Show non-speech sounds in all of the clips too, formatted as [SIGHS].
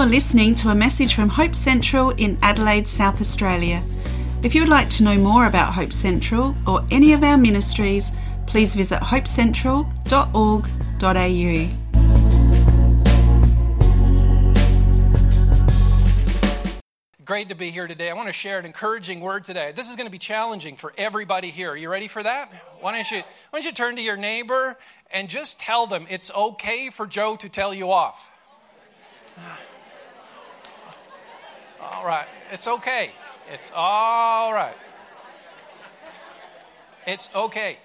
You're listening to a message from Hope Central in Adelaide, South Australia. If you would like to know more about Hope Central or any of our ministries, please visit hopecentral.org.au. Great to be here today. I want to share an encouraging word today. This is going to be challenging for everybody here. Are you ready for that? Why don't you why don't you turn to your neighbor and just tell them it's okay for Joe to tell you off. All right. It's okay. It's all right. It's okay.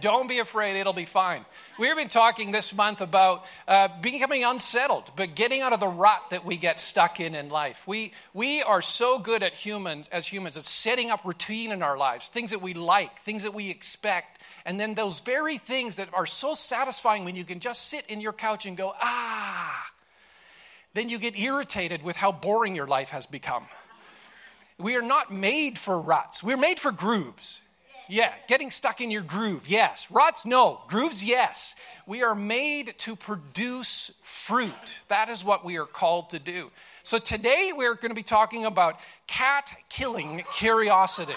Don't be afraid, it'll be fine. We've been talking this month about uh, becoming unsettled, but getting out of the rut that we get stuck in in life. We, we are so good at humans, as humans, at setting up routine in our lives, things that we like, things that we expect, and then those very things that are so satisfying when you can just sit in your couch and go, ah, then you get irritated with how boring your life has become. We are not made for ruts, we're made for grooves. Yeah, getting stuck in your groove, yes. Ruts, no. Grooves, yes. We are made to produce fruit. That is what we are called to do. So today we're going to be talking about cat killing curiosity.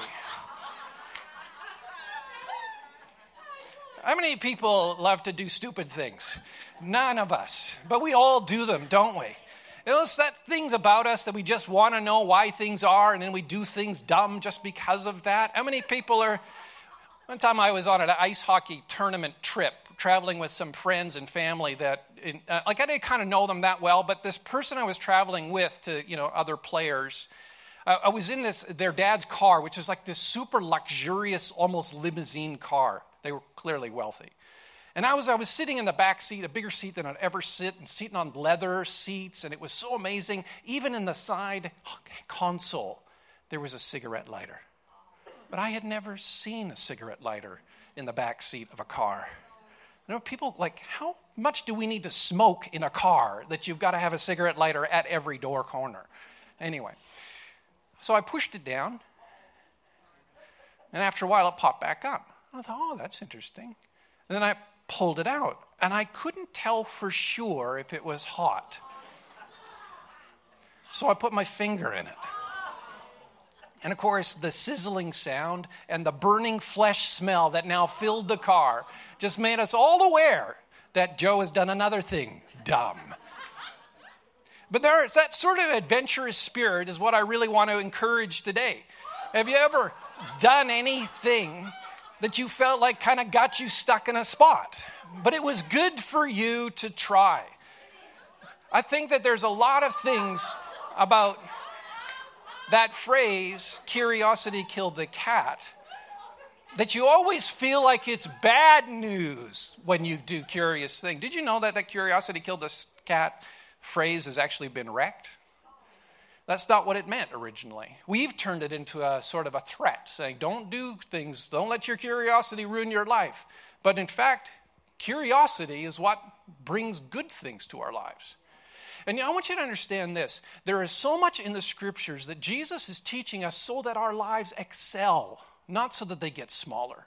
How many people love to do stupid things? None of us. But we all do them, don't we? Know, that things about us that we just want to know why things are, and then we do things dumb just because of that. How many people are? One time I was on an ice hockey tournament trip, traveling with some friends and family that, uh, like, I didn't kind of know them that well, but this person I was traveling with to, you know, other players, uh, I was in this their dad's car, which is like this super luxurious, almost limousine car. They were clearly wealthy. And I was, I was sitting in the back seat, a bigger seat than I'd ever sit, and sitting on leather seats, and it was so amazing. Even in the side console, there was a cigarette lighter. But I had never seen a cigarette lighter in the back seat of a car. You know, people like, how much do we need to smoke in a car that you've got to have a cigarette lighter at every door corner? Anyway, so I pushed it down, and after a while, it popped back up. I thought, oh, that's interesting. And then I pulled it out, and I couldn't tell for sure if it was hot. So I put my finger in it. And of course, the sizzling sound and the burning flesh smell that now filled the car just made us all aware that Joe has done another thing dumb. But there's that sort of adventurous spirit is what I really want to encourage today. Have you ever done anything that you felt like kind of got you stuck in a spot, but it was good for you to try. I think that there's a lot of things about that phrase, curiosity killed the cat, that you always feel like it's bad news when you do curious things. Did you know that that curiosity killed the cat phrase has actually been wrecked? That's not what it meant originally. We've turned it into a sort of a threat, saying, don't do things, don't let your curiosity ruin your life. But in fact, curiosity is what brings good things to our lives. And I want you to understand this there is so much in the scriptures that Jesus is teaching us so that our lives excel, not so that they get smaller.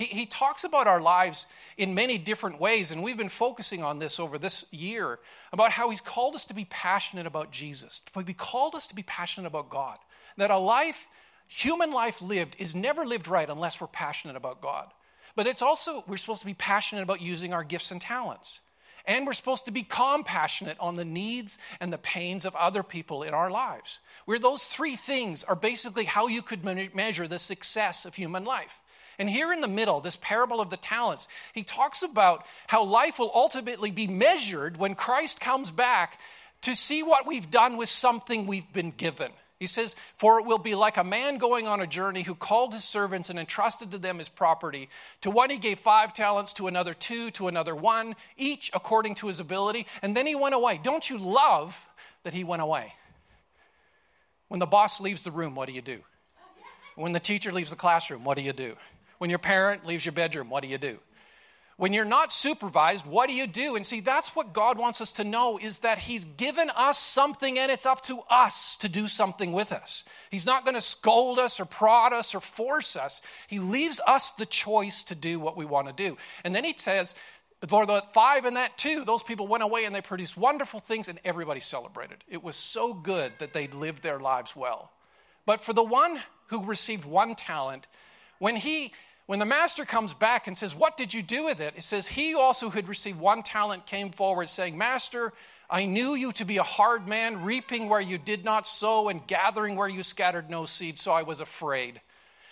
He, he talks about our lives in many different ways, and we've been focusing on this over this year about how He's called us to be passionate about Jesus. He called us to be passionate about God. That a life, human life lived, is never lived right unless we're passionate about God. But it's also, we're supposed to be passionate about using our gifts and talents. And we're supposed to be compassionate on the needs and the pains of other people in our lives. Where those three things are basically how you could measure the success of human life. And here in the middle, this parable of the talents, he talks about how life will ultimately be measured when Christ comes back to see what we've done with something we've been given. He says, For it will be like a man going on a journey who called his servants and entrusted to them his property. To one he gave five talents, to another two, to another one, each according to his ability. And then he went away. Don't you love that he went away? When the boss leaves the room, what do you do? When the teacher leaves the classroom, what do you do? When your parent leaves your bedroom, what do you do? When you're not supervised, what do you do? And see, that's what God wants us to know is that He's given us something and it's up to us to do something with us. He's not going to scold us or prod us or force us. He leaves us the choice to do what we want to do. And then He says, for the five and that two, those people went away and they produced wonderful things and everybody celebrated. It was so good that they lived their lives well. But for the one who received one talent, when he when the master comes back and says, What did you do with it? It says, He also who had received one talent came forward, saying, Master, I knew you to be a hard man, reaping where you did not sow and gathering where you scattered no seed, so I was afraid.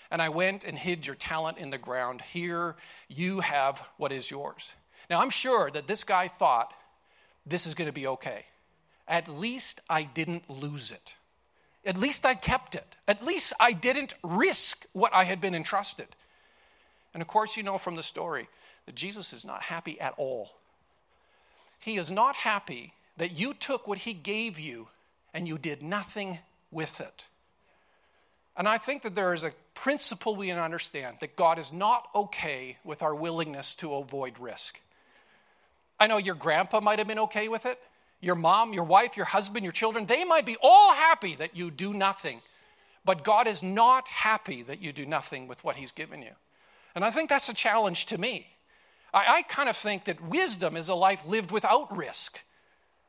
And I went and hid your talent in the ground. Here you have what is yours. Now, I'm sure that this guy thought this is going to be okay. At least I didn't lose it. At least I kept it. At least I didn't risk what I had been entrusted. And of course, you know from the story that Jesus is not happy at all. He is not happy that you took what he gave you and you did nothing with it. And I think that there is a principle we can understand that God is not okay with our willingness to avoid risk. I know your grandpa might have been okay with it, your mom, your wife, your husband, your children, they might be all happy that you do nothing. But God is not happy that you do nothing with what He's given you. And I think that's a challenge to me. I, I kind of think that wisdom is a life lived without risk,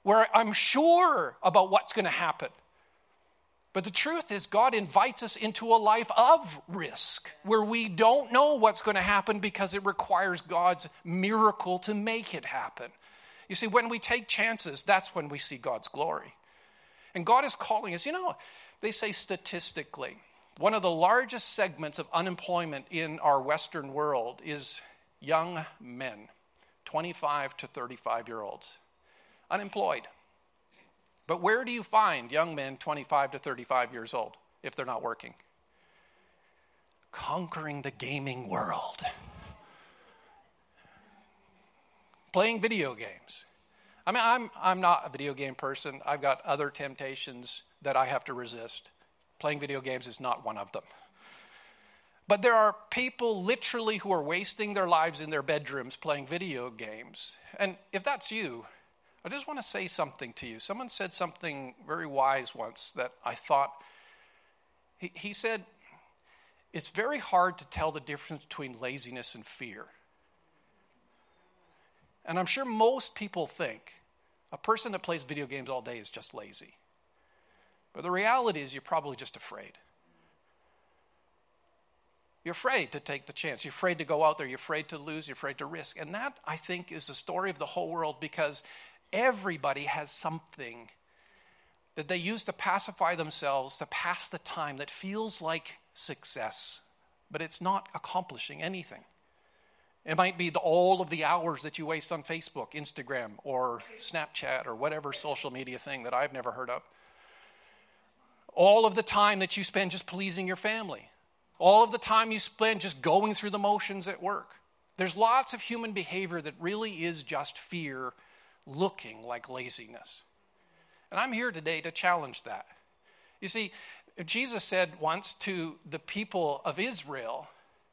where I'm sure about what's going to happen. But the truth is, God invites us into a life of risk where we don't know what's going to happen because it requires God's miracle to make it happen. You see, when we take chances, that's when we see God's glory. And God is calling us, you know, they say statistically, one of the largest segments of unemployment in our Western world is young men, 25 to 35 year olds, unemployed. But where do you find young men 25 to 35 years old if they're not working? Conquering the gaming world, playing video games. I mean, I'm, I'm not a video game person. I've got other temptations that I have to resist. Playing video games is not one of them. But there are people literally who are wasting their lives in their bedrooms playing video games. And if that's you, I just want to say something to you. Someone said something very wise once that I thought, he, he said, it's very hard to tell the difference between laziness and fear. And I'm sure most people think a person that plays video games all day is just lazy. But the reality is, you're probably just afraid. You're afraid to take the chance. You're afraid to go out there. You're afraid to lose. You're afraid to risk. And that, I think, is the story of the whole world because everybody has something that they use to pacify themselves, to pass the time that feels like success, but it's not accomplishing anything. It might be the, all of the hours that you waste on Facebook, Instagram, or Snapchat, or whatever social media thing that I've never heard of all of the time that you spend just pleasing your family, all of the time you spend just going through the motions at work. There's lots of human behavior that really is just fear looking like laziness. And I'm here today to challenge that. You see, Jesus said once to the people of Israel,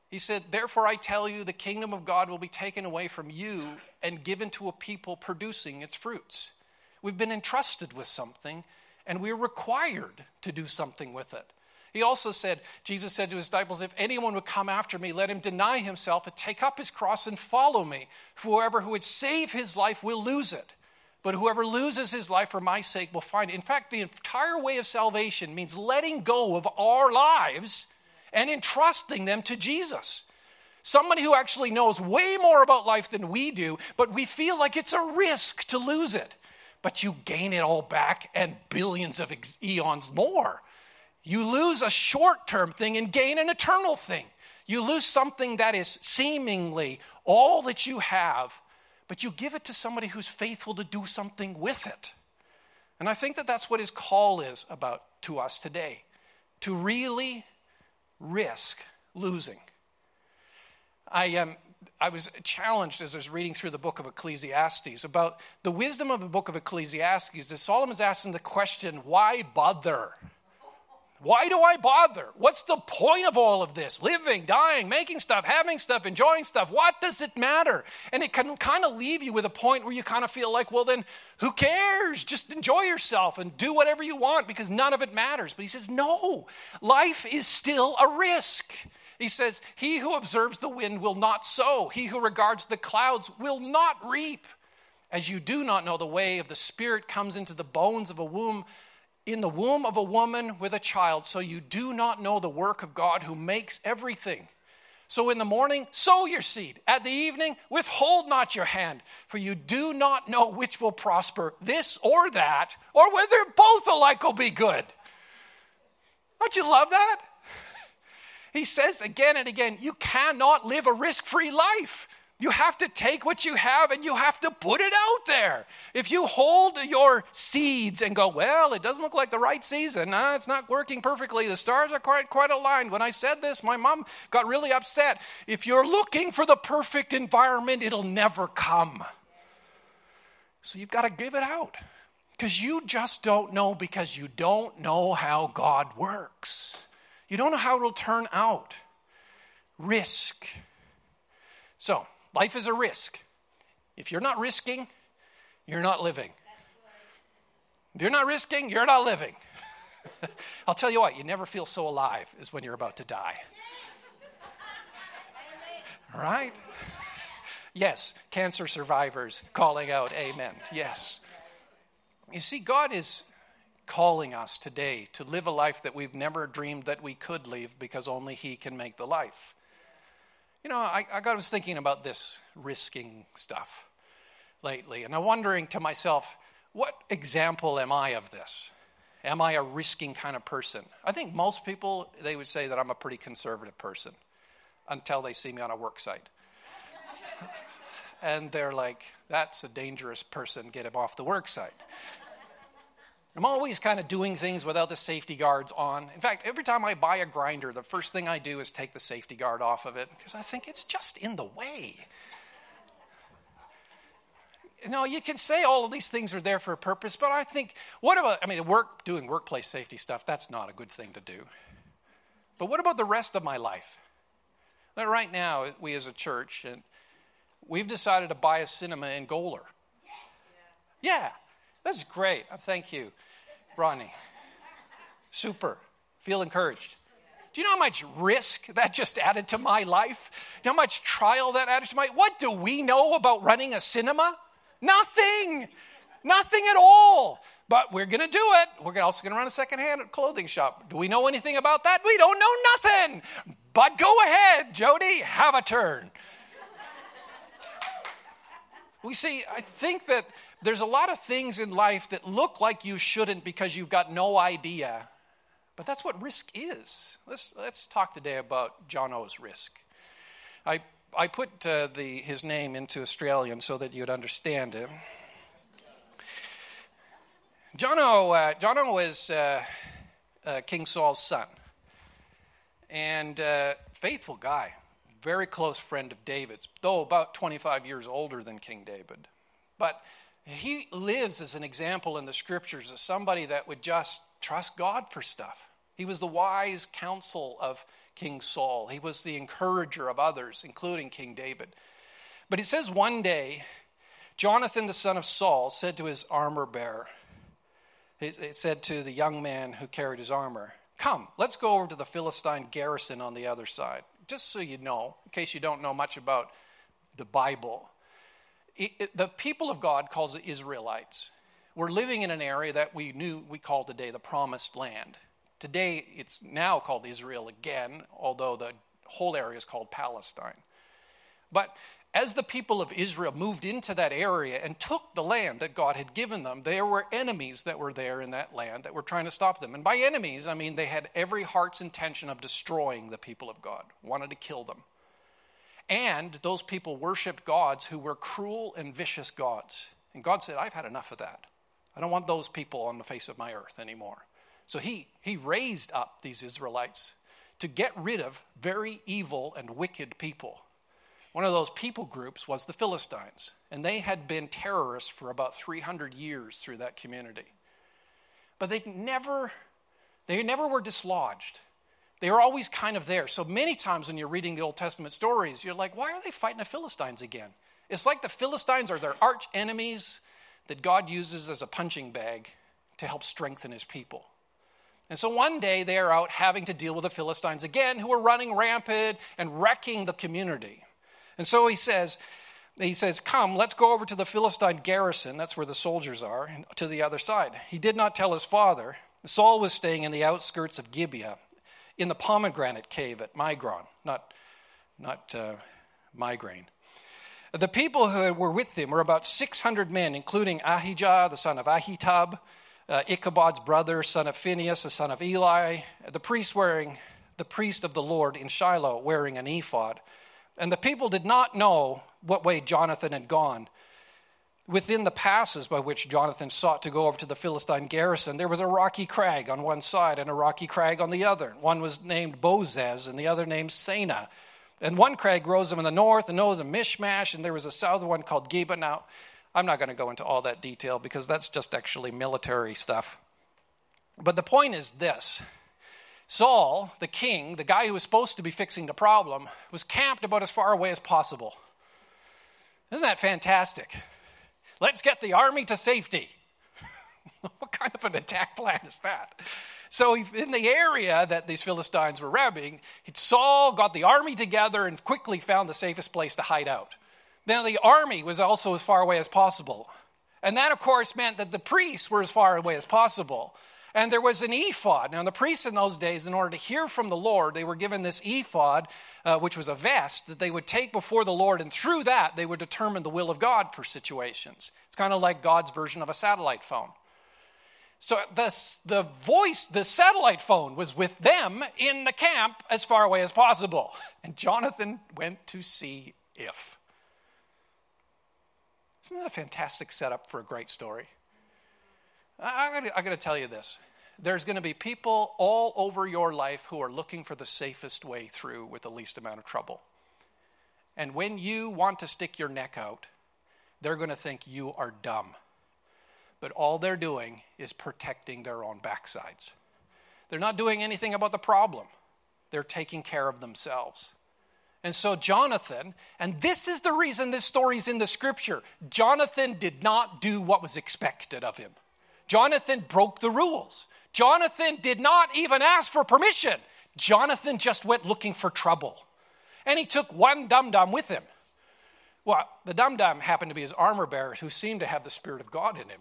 He said, Therefore I tell you, the kingdom of God will be taken away from you and given to a people producing its fruits. We've been entrusted with something and we're required to do something with it. He also said, Jesus said to his disciples, If anyone would come after me, let him deny himself and take up his cross and follow me. For whoever who would save his life will lose it. But whoever loses his life for my sake will find it. In fact, the entire way of salvation means letting go of our lives and entrusting them to Jesus. Somebody who actually knows way more about life than we do, but we feel like it's a risk to lose it but you gain it all back and billions of eons more. You lose a short term thing and gain an eternal thing. You lose something that is seemingly all that you have, but you give it to somebody who's faithful to do something with it. And I think that that's what his call is about to us today to really risk losing. I um, I was challenged as I was reading through the book of Ecclesiastes about the wisdom of the book of Ecclesiastes. As Solomon's asking the question, why bother? Why do I bother? What's the point of all of this? Living, dying, making stuff, having stuff, enjoying stuff. What does it matter? And it can kind of leave you with a point where you kind of feel like, well, then who cares? Just enjoy yourself and do whatever you want because none of it matters. But he says, no, life is still a risk. He says, He who observes the wind will not sow, he who regards the clouds will not reap. As you do not know the way of the Spirit comes into the bones of a womb, in the womb of a woman with a child, so you do not know the work of God who makes everything. So in the morning, sow your seed. At the evening, withhold not your hand, for you do not know which will prosper, this or that, or whether both alike will be good. Don't you love that? He says again and again, you cannot live a risk free life. You have to take what you have and you have to put it out there. If you hold your seeds and go, well, it doesn't look like the right season, it's not working perfectly, the stars are quite, quite aligned. When I said this, my mom got really upset. If you're looking for the perfect environment, it'll never come. So you've got to give it out because you just don't know because you don't know how God works. You don't know how it'll turn out. Risk. So, Life is a risk. If you're not risking, you're not living. If you're not risking, you're not living. [LAUGHS] I'll tell you what, you never feel so alive as when you're about to die. Right? Yes, cancer survivors calling out amen. Yes. You see, God is calling us today to live a life that we've never dreamed that we could live because only He can make the life. You know, I, I was thinking about this risking stuff lately, and I'm wondering to myself, what example am I of this? Am I a risking kind of person? I think most people, they would say that I'm a pretty conservative person until they see me on a work site. [LAUGHS] and they're like, that's a dangerous person, get him off the work site. I'm always kind of doing things without the safety guards on. In fact, every time I buy a grinder, the first thing I do is take the safety guard off of it because I think it's just in the way. You know, you can say all of these things are there for a purpose, but I think, what about, I mean, work, doing workplace safety stuff, that's not a good thing to do. But what about the rest of my life? Right now, we as a church, and we've decided to buy a cinema in Gawler. Yeah, that's great. Thank you. Ronnie. Super. Feel encouraged. Do you know how much risk that just added to my life? Do you know how much trial that added to my What do we know about running a cinema? Nothing. Nothing at all. But we're going to do it. We're also going to run a secondhand clothing shop. Do we know anything about that? We don't know nothing. But go ahead, Jody, have a turn. We see, I think that there's a lot of things in life that look like you shouldn't because you've got no idea. But that's what risk is. Let's, let's talk today about Jonno's risk. I, I put uh, the, his name into Australian so that you'd understand him. Jonno, uh, Jonno is uh, uh, King Saul's son. And uh, faithful guy, very close friend of David's, though about 25 years older than King David. But he lives as an example in the scriptures of somebody that would just trust God for stuff. He was the wise counsel of King Saul, he was the encourager of others, including King David. But it says one day, Jonathan, the son of Saul, said to his armor bearer, it said to the young man who carried his armor, Come, let's go over to the Philistine garrison on the other side. Just so you know, in case you don't know much about the Bible, it, it, the people of God calls it Israelites. We're living in an area that we knew we call today the promised land. Today it's now called Israel again, although the whole area is called Palestine. But as the people of Israel moved into that area and took the land that God had given them, there were enemies that were there in that land that were trying to stop them. And by enemies, I mean they had every heart's intention of destroying the people of God, wanted to kill them. And those people worshiped gods who were cruel and vicious gods. And God said, I've had enough of that. I don't want those people on the face of my earth anymore. So he, he raised up these Israelites to get rid of very evil and wicked people. One of those people groups was the Philistines, and they had been terrorists for about 300 years through that community. But they never, they never were dislodged. They were always kind of there. So many times when you're reading the Old Testament stories, you're like, why are they fighting the Philistines again? It's like the Philistines are their arch enemies that God uses as a punching bag to help strengthen his people. And so one day they are out having to deal with the Philistines again, who are running rampant and wrecking the community. And so he says, he says, Come, let's go over to the Philistine garrison. That's where the soldiers are, to the other side. He did not tell his father. Saul was staying in the outskirts of Gibeah, in the pomegranate cave at Migron, not, not uh, migraine. The people who were with him were about 600 men, including Ahijah, the son of Ahitub, uh, Ichabod's brother, son of Phinehas, the son of Eli, the priest wearing the priest of the Lord in Shiloh wearing an ephod. And the people did not know what way Jonathan had gone. Within the passes by which Jonathan sought to go over to the Philistine garrison, there was a rocky crag on one side and a rocky crag on the other. One was named Bozez and the other named Seneh. And one crag rose them in the north, and another Michmash, and there was a southern one called Geba. Now, I'm not going to go into all that detail because that's just actually military stuff. But the point is this Saul, the king, the guy who was supposed to be fixing the problem, was camped about as far away as possible. Isn't that fantastic? Let's get the army to safety. [LAUGHS] what kind of an attack plan is that? So, in the area that these Philistines were ravaging, Saul got the army together and quickly found the safest place to hide out. Now, the army was also as far away as possible. And that, of course, meant that the priests were as far away as possible. And there was an ephod. Now, the priests in those days, in order to hear from the Lord, they were given this ephod, uh, which was a vest that they would take before the Lord. And through that, they would determine the will of God for situations. It's kind of like God's version of a satellite phone. So the, the voice, the satellite phone was with them in the camp as far away as possible. And Jonathan went to see if. Isn't that a fantastic setup for a great story? I, I got to tell you this. There's going to be people all over your life who are looking for the safest way through with the least amount of trouble. And when you want to stick your neck out, they're going to think you are dumb. But all they're doing is protecting their own backsides. They're not doing anything about the problem, they're taking care of themselves. And so, Jonathan, and this is the reason this story's in the scripture Jonathan did not do what was expected of him. Jonathan broke the rules. Jonathan did not even ask for permission. Jonathan just went looking for trouble. And he took one dum dum with him. Well, the dum dum happened to be his armor bearer who seemed to have the Spirit of God in him.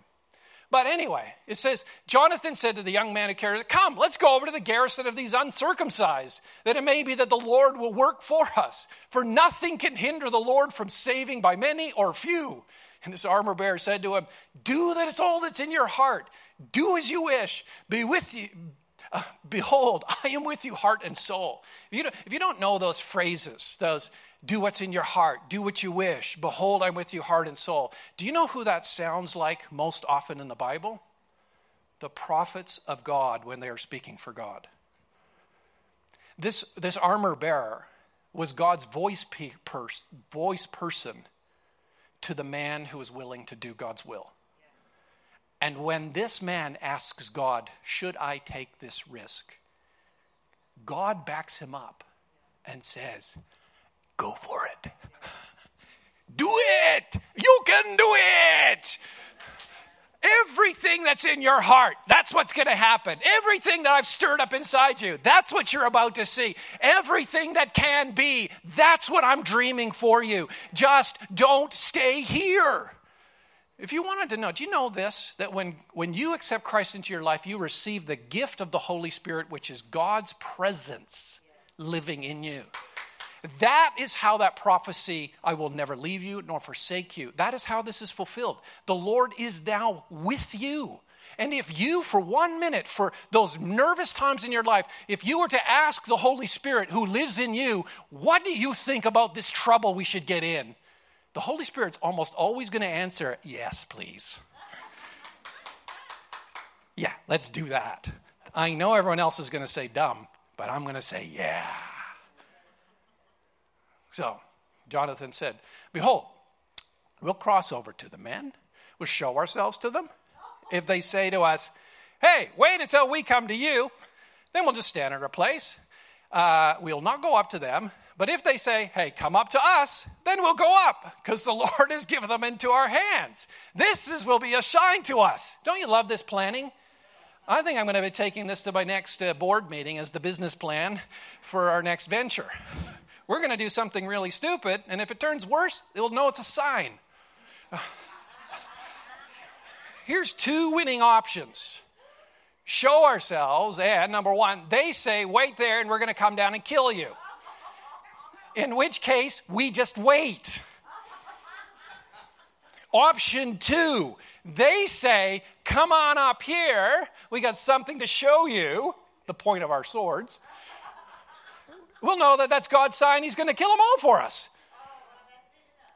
But anyway, it says, Jonathan said to the young man who carried it, Come, let's go over to the garrison of these uncircumcised, that it may be that the Lord will work for us. For nothing can hinder the Lord from saving by many or few. And his armor bearer said to him, Do that it's all that's in your heart. Do as you wish. Be with you. Uh, behold, I am with you, heart and soul. If you, don't, if you don't know those phrases, those do what's in your heart. Do what you wish. Behold, I'm with you, heart and soul. Do you know who that sounds like most often in the Bible? The prophets of God when they are speaking for God. This, this armor bearer was God's voice, pe- pers- voice person to the man who is willing to do God's will. And when this man asks God, Should I take this risk? God backs him up and says, Go for it. [LAUGHS] Do it. You can do it. Everything that's in your heart, that's what's going to happen. Everything that I've stirred up inside you, that's what you're about to see. Everything that can be, that's what I'm dreaming for you. Just don't stay here. If you wanted to know, do you know this? That when, when you accept Christ into your life, you receive the gift of the Holy Spirit, which is God's presence living in you. That is how that prophecy, I will never leave you nor forsake you, that is how this is fulfilled. The Lord is now with you. And if you, for one minute, for those nervous times in your life, if you were to ask the Holy Spirit who lives in you, what do you think about this trouble we should get in? The Holy Spirit's almost always going to answer, yes, please. yeah, let's do that. I know everyone else is going to say dumb, but I'm going to say, yeah. So Jonathan said, Behold, we'll cross over to the men, we'll show ourselves to them. If they say to us, Hey, wait until we come to you, then we'll just stand in our place. Uh, we'll not go up to them. But if they say, Hey, come up to us, then we'll go up because the [LAUGHS] Lord has given them into our hands. This is, will be a shine to us. Don't you love this planning? I think I'm going to be taking this to my next uh, board meeting as the business plan for our next venture. We're going to do something really stupid, and if it turns worse, they'll know it's a sign. [SIGHS] Here's two winning options show ourselves, and number one, they say, wait there, and we're going to come down and kill you. In which case, we just wait. Option two, they say, come on up here. We got something to show you, the point of our swords. We'll know that that's God's sign. He's going to kill them all for us.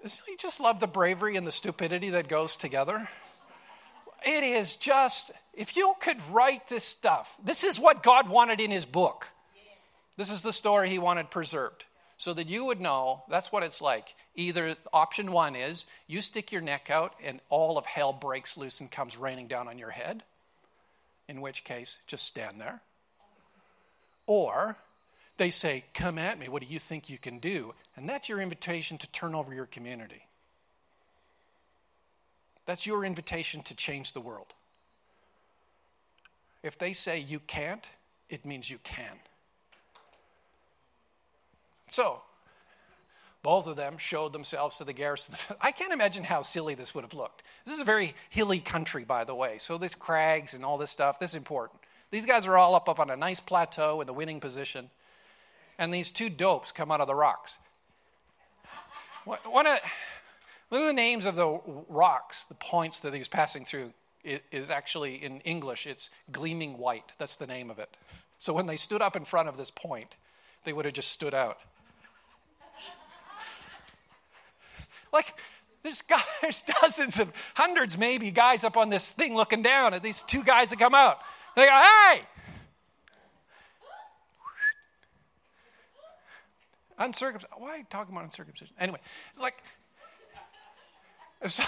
You just love the bravery and the stupidity that goes together. It is just, if you could write this stuff, this is what God wanted in His book. This is the story He wanted preserved so that you would know that's what it's like. Either option one is you stick your neck out and all of hell breaks loose and comes raining down on your head, in which case, just stand there. Or they say, Come at me, what do you think you can do? And that's your invitation to turn over your community. That's your invitation to change the world. If they say you can't, it means you can. So, both of them showed themselves to the garrison. [LAUGHS] I can't imagine how silly this would have looked. This is a very hilly country, by the way. So, this crags and all this stuff, this is important. These guys are all up, up on a nice plateau in the winning position. And these two dopes come out of the rocks. One of, one of the names of the rocks, the points that he was passing through, is actually in English, it's gleaming white. That's the name of it. So when they stood up in front of this point, they would have just stood out. Like, there's guys, [LAUGHS] there's dozens of hundreds, maybe, guys up on this thing looking down at these two guys that come out. They go, hey! Uncircumcised. Why are you talking about uncircumcision? Anyway, like, so,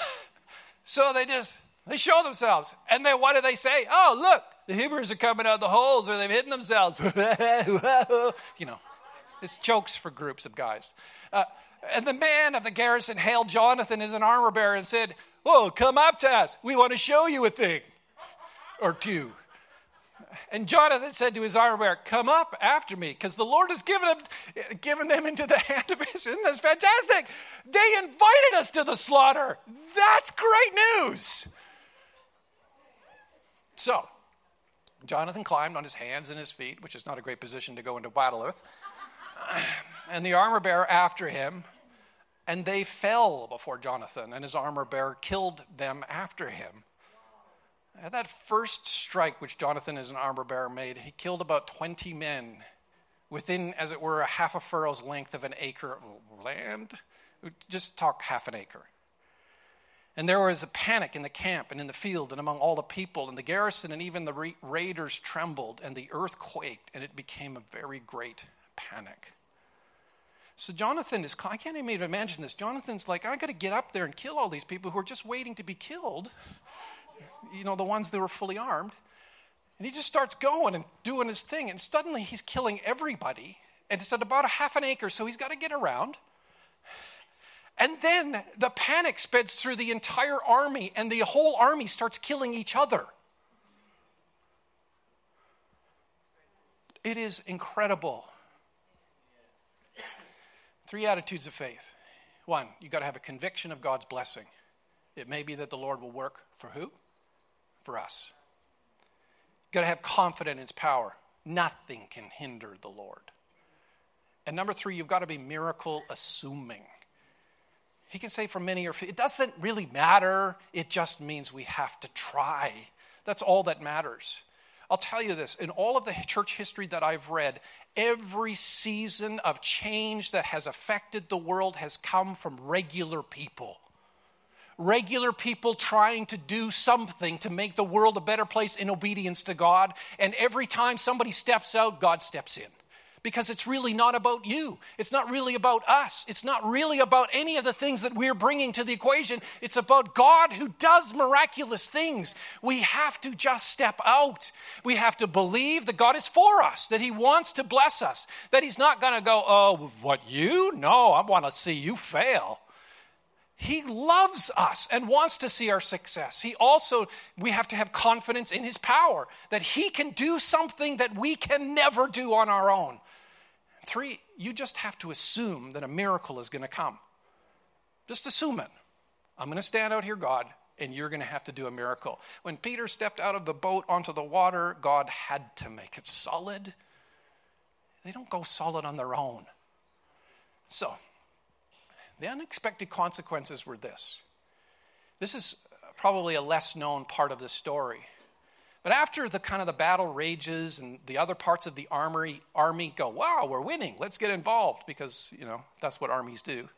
so they just, they show themselves. And then what do they say? Oh, look, the Hebrews are coming out of the holes or they've hidden themselves. [LAUGHS] you know, it's jokes for groups of guys. Uh, and the man of the garrison hailed Jonathan as an armor bearer and said, Oh, come up to us. We want to show you a thing or two. And Jonathan said to his armor bearer, Come up after me, because the Lord has given, him, given them into the [LAUGHS] hand of Israel. That's fantastic. They invited us to the slaughter. That's great news. So, Jonathan climbed on his hands and his feet, which is not a great position to go into battle with [SIGHS] and the armor bearer after him, and they fell before Jonathan, and his armor bearer killed them after him. At that first strike which Jonathan as an armor bearer made, he killed about 20 men within, as it were, a half a furrow's length of an acre of land. Just talk half an acre. And there was a panic in the camp and in the field and among all the people, and the garrison and even the raiders trembled, and the earth quaked, and it became a very great panic. So Jonathan is, I can't even imagine this. Jonathan's like, I got to get up there and kill all these people who are just waiting to be killed. You know, the ones that were fully armed. And he just starts going and doing his thing. And suddenly he's killing everybody. And it's at about a half an acre, so he's got to get around. And then the panic spreads through the entire army, and the whole army starts killing each other. It is incredible. Three attitudes of faith. One, you've got to have a conviction of God's blessing. It may be that the Lord will work for who? For us. You've got to have confidence in His power. Nothing can hinder the Lord. And number three, you've got to be miracle assuming. He can say for many or few, it doesn't really matter. It just means we have to try. That's all that matters. I'll tell you this in all of the church history that I've read, every season of change that has affected the world has come from regular people. Regular people trying to do something to make the world a better place in obedience to God. And every time somebody steps out, God steps in because it's really not about you. It's not really about us. It's not really about any of the things that we're bringing to the equation. It's about God who does miraculous things. We have to just step out. We have to believe that God is for us, that He wants to bless us, that He's not going to go, oh, what, you? No, I want to see you fail. He loves us and wants to see our success. He also, we have to have confidence in His power that He can do something that we can never do on our own. Three, you just have to assume that a miracle is going to come. Just assume it. I'm going to stand out here, God, and you're going to have to do a miracle. When Peter stepped out of the boat onto the water, God had to make it solid. They don't go solid on their own. So, the unexpected consequences were this. This is probably a less known part of the story. But after the kind of the battle rages and the other parts of the armory, army go, wow, we're winning, let's get involved, because, you know, that's what armies do.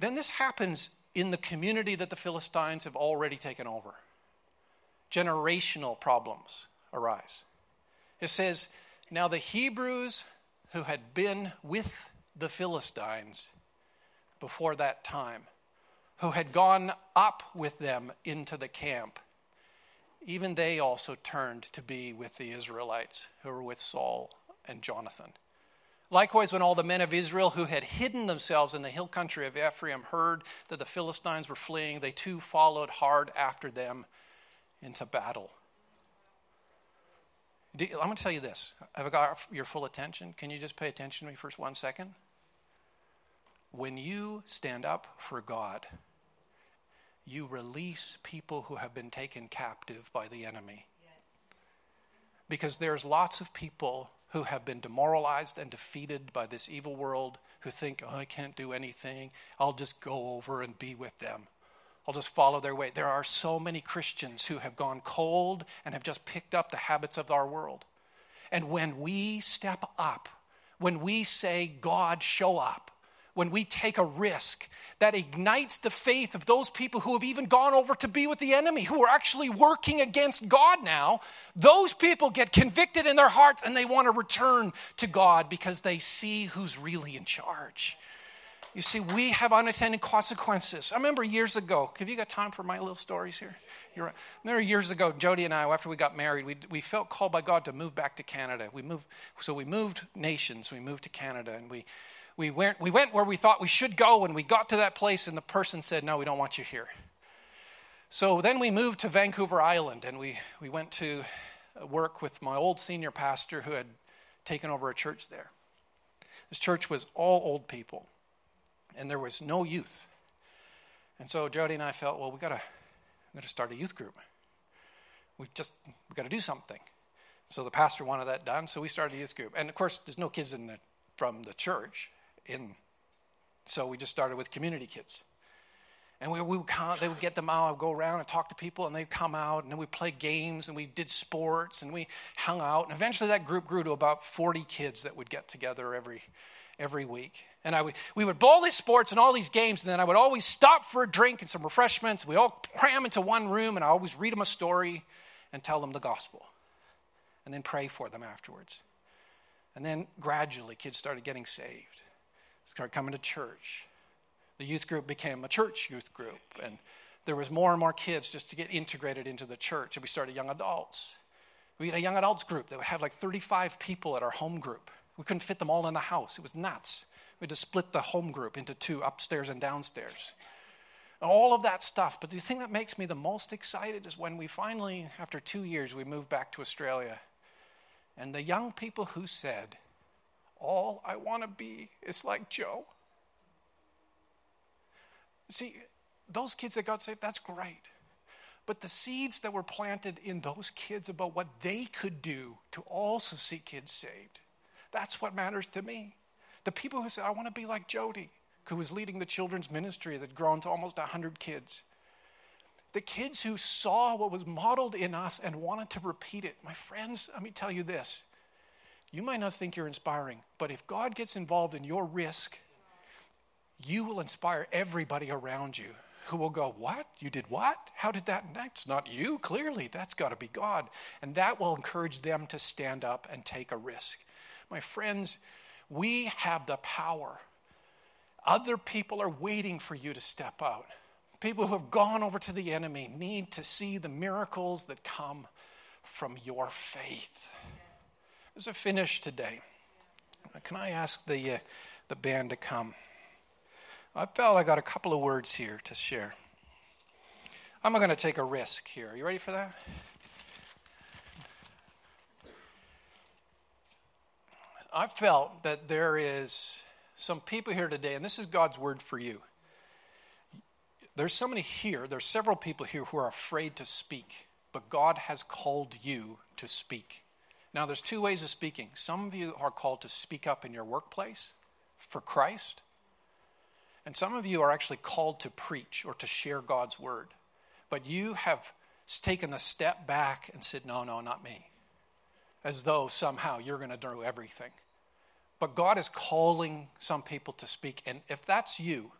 Then this happens in the community that the Philistines have already taken over. Generational problems arise. It says, Now the Hebrews who had been with the Philistines before that time, who had gone up with them into the camp, even they also turned to be with the Israelites who were with Saul and Jonathan. Likewise, when all the men of Israel who had hidden themselves in the hill country of Ephraim heard that the Philistines were fleeing, they too followed hard after them into battle. I'm going to tell you this. Have I got your full attention? Can you just pay attention to me for one second? When you stand up for God, you release people who have been taken captive by the enemy. Yes. Because there's lots of people who have been demoralized and defeated by this evil world who think, oh, I can't do anything. I'll just go over and be with them. I'll just follow their way. There are so many Christians who have gone cold and have just picked up the habits of our world. And when we step up, when we say, God, show up, when we take a risk that ignites the faith of those people who have even gone over to be with the enemy, who are actually working against God now, those people get convicted in their hearts and they want to return to God because they see who's really in charge. You see, we have unintended consequences. I remember years ago, have you got time for my little stories here? You're right. There years ago, Jody and I, after we got married, we, we felt called by God to move back to Canada. We moved, so we moved nations. We moved to Canada, and we we went, we went where we thought we should go, and we got to that place, and the person said, No, we don't want you here. So then we moved to Vancouver Island, and we, we went to work with my old senior pastor who had taken over a church there. This church was all old people, and there was no youth. And so Jody and I felt, well, we gotta, we gotta start a youth group. We just we got to do something. So the pastor wanted that done, so we started a youth group. And of course, there's no kids in the, from the church in. So we just started with community kids. And we, we would come, they would get them out, I'd go around and talk to people, and they'd come out, and then we'd play games, and we did sports, and we hung out. And eventually that group grew to about 40 kids that would get together every, every week. And I would, we would bowl these sports and all these games, and then I would always stop for a drink and some refreshments. We all cram into one room, and I always read them a story and tell them the gospel, and then pray for them afterwards. And then gradually, kids started getting saved started coming to church. The youth group became a church youth group, and there was more and more kids just to get integrated into the church. And we started young adults. We had a young adults group that would have like 35 people at our home group. We couldn't fit them all in the house. It was nuts. We had to split the home group into two, upstairs and downstairs. all of that stuff. But the thing that makes me the most excited is when we finally, after two years, we moved back to Australia. And the young people who said, all I want to be is like Joe. See, those kids that got saved, that's great. But the seeds that were planted in those kids about what they could do to also see kids saved, that's what matters to me. The people who said, I want to be like Jody, who was leading the children's ministry that had grown to almost 100 kids. The kids who saw what was modeled in us and wanted to repeat it. My friends, let me tell you this you might not think you're inspiring, but if God gets involved in your risk, you will inspire everybody around you who will go, What? You did what? How did that? That's not you, clearly. That's got to be God. And that will encourage them to stand up and take a risk. My friends, we have the power. Other people are waiting for you to step out. People who have gone over to the enemy need to see the miracles that come from your faith. As a finish today, can I ask the, uh, the band to come? I felt I got a couple of words here to share. I'm going to take a risk here. Are you ready for that? I felt that there is some people here today, and this is God's word for you. There's somebody here, there's several people here who are afraid to speak, but God has called you to speak. Now, there's two ways of speaking. Some of you are called to speak up in your workplace for Christ, and some of you are actually called to preach or to share God's word. But you have taken a step back and said, No, no, not me. As though somehow you're going to do everything. But God is calling some people to speak. And if that's you,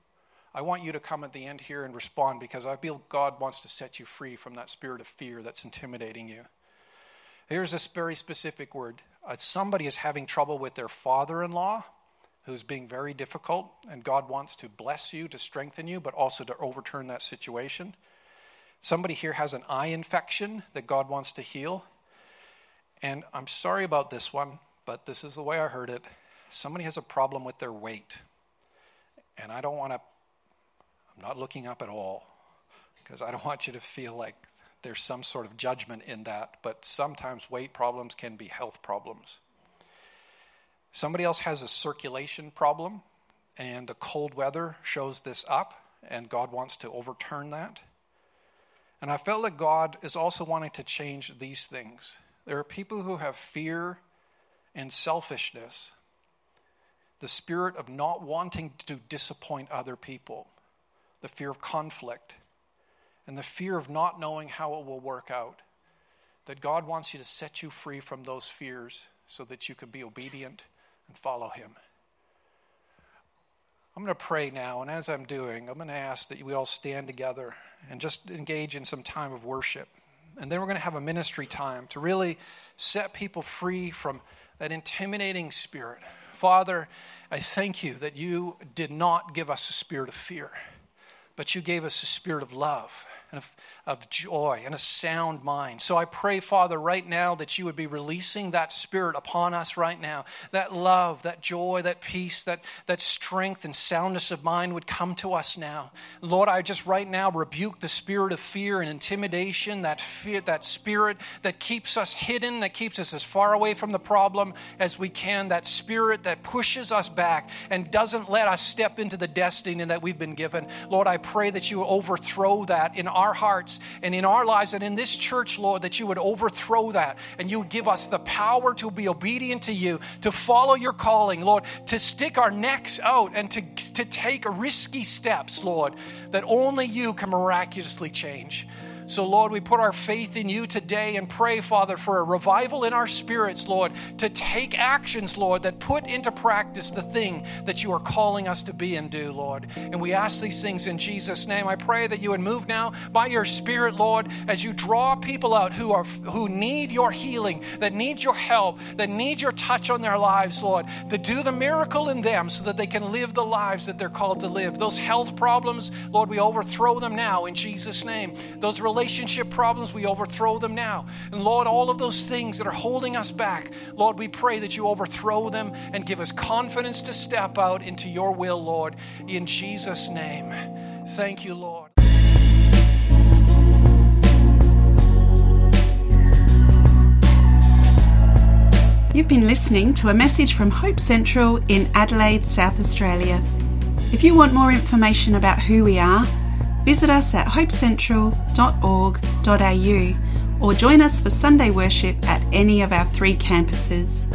I want you to come at the end here and respond because I feel God wants to set you free from that spirit of fear that's intimidating you. Here's a very specific word. Uh, somebody is having trouble with their father in law who's being very difficult, and God wants to bless you, to strengthen you, but also to overturn that situation. Somebody here has an eye infection that God wants to heal. And I'm sorry about this one, but this is the way I heard it somebody has a problem with their weight, and I don't want to, I'm not looking up at all because I don't want you to feel like there's some sort of judgment in that, but sometimes weight problems can be health problems. Somebody else has a circulation problem, and the cold weather shows this up, and God wants to overturn that. And I felt that God is also wanting to change these things. There are people who have fear and selfishness the spirit of not wanting to disappoint other people, the fear of conflict, and the fear of not knowing how it will work out. That God wants you to set you free from those fears so that you can be obedient and follow Him. I'm going to pray now, and as I'm doing, I'm going to ask that we all stand together and just engage in some time of worship. And then we're going to have a ministry time to really set people free from that intimidating spirit Father, I thank you that you did not give us a spirit of fear, but you gave us a spirit of love and of, of joy and a sound mind. So I pray, Father, right now that you would be releasing that spirit upon us right now. That love, that joy, that peace, that, that strength and soundness of mind would come to us now. Lord, I just right now rebuke the spirit of fear and intimidation, that fear, that spirit that keeps us hidden, that keeps us as far away from the problem as we can, that spirit that pushes us back and doesn't let us step into the destiny that we've been given. Lord, I pray that you overthrow that in our hearts and in our lives and in this church, Lord, that you would overthrow that and you would give us the power to be obedient to you, to follow your calling, Lord, to stick our necks out and to, to take risky steps, Lord, that only you can miraculously change. So, Lord, we put our faith in you today and pray, Father, for a revival in our spirits, Lord, to take actions, Lord, that put into practice the thing that you are calling us to be and do, Lord. And we ask these things in Jesus' name. I pray that you would move now by your Spirit, Lord, as you draw people out who are who need your healing, that need your help, that need your touch on their lives, Lord, to do the miracle in them so that they can live the lives that they're called to live. Those health problems, Lord, we overthrow them now in Jesus' name. Those relationship problems, we overthrow them now. And Lord, all of those things that are holding us back, Lord, we pray that you overthrow them and give us confidence to step out into your will, Lord, in Jesus' name. Thank you, Lord. You've been listening to a message from Hope Central in Adelaide, South Australia. If you want more information about who we are, visit us at hopecentral.org.au or join us for Sunday worship at any of our three campuses.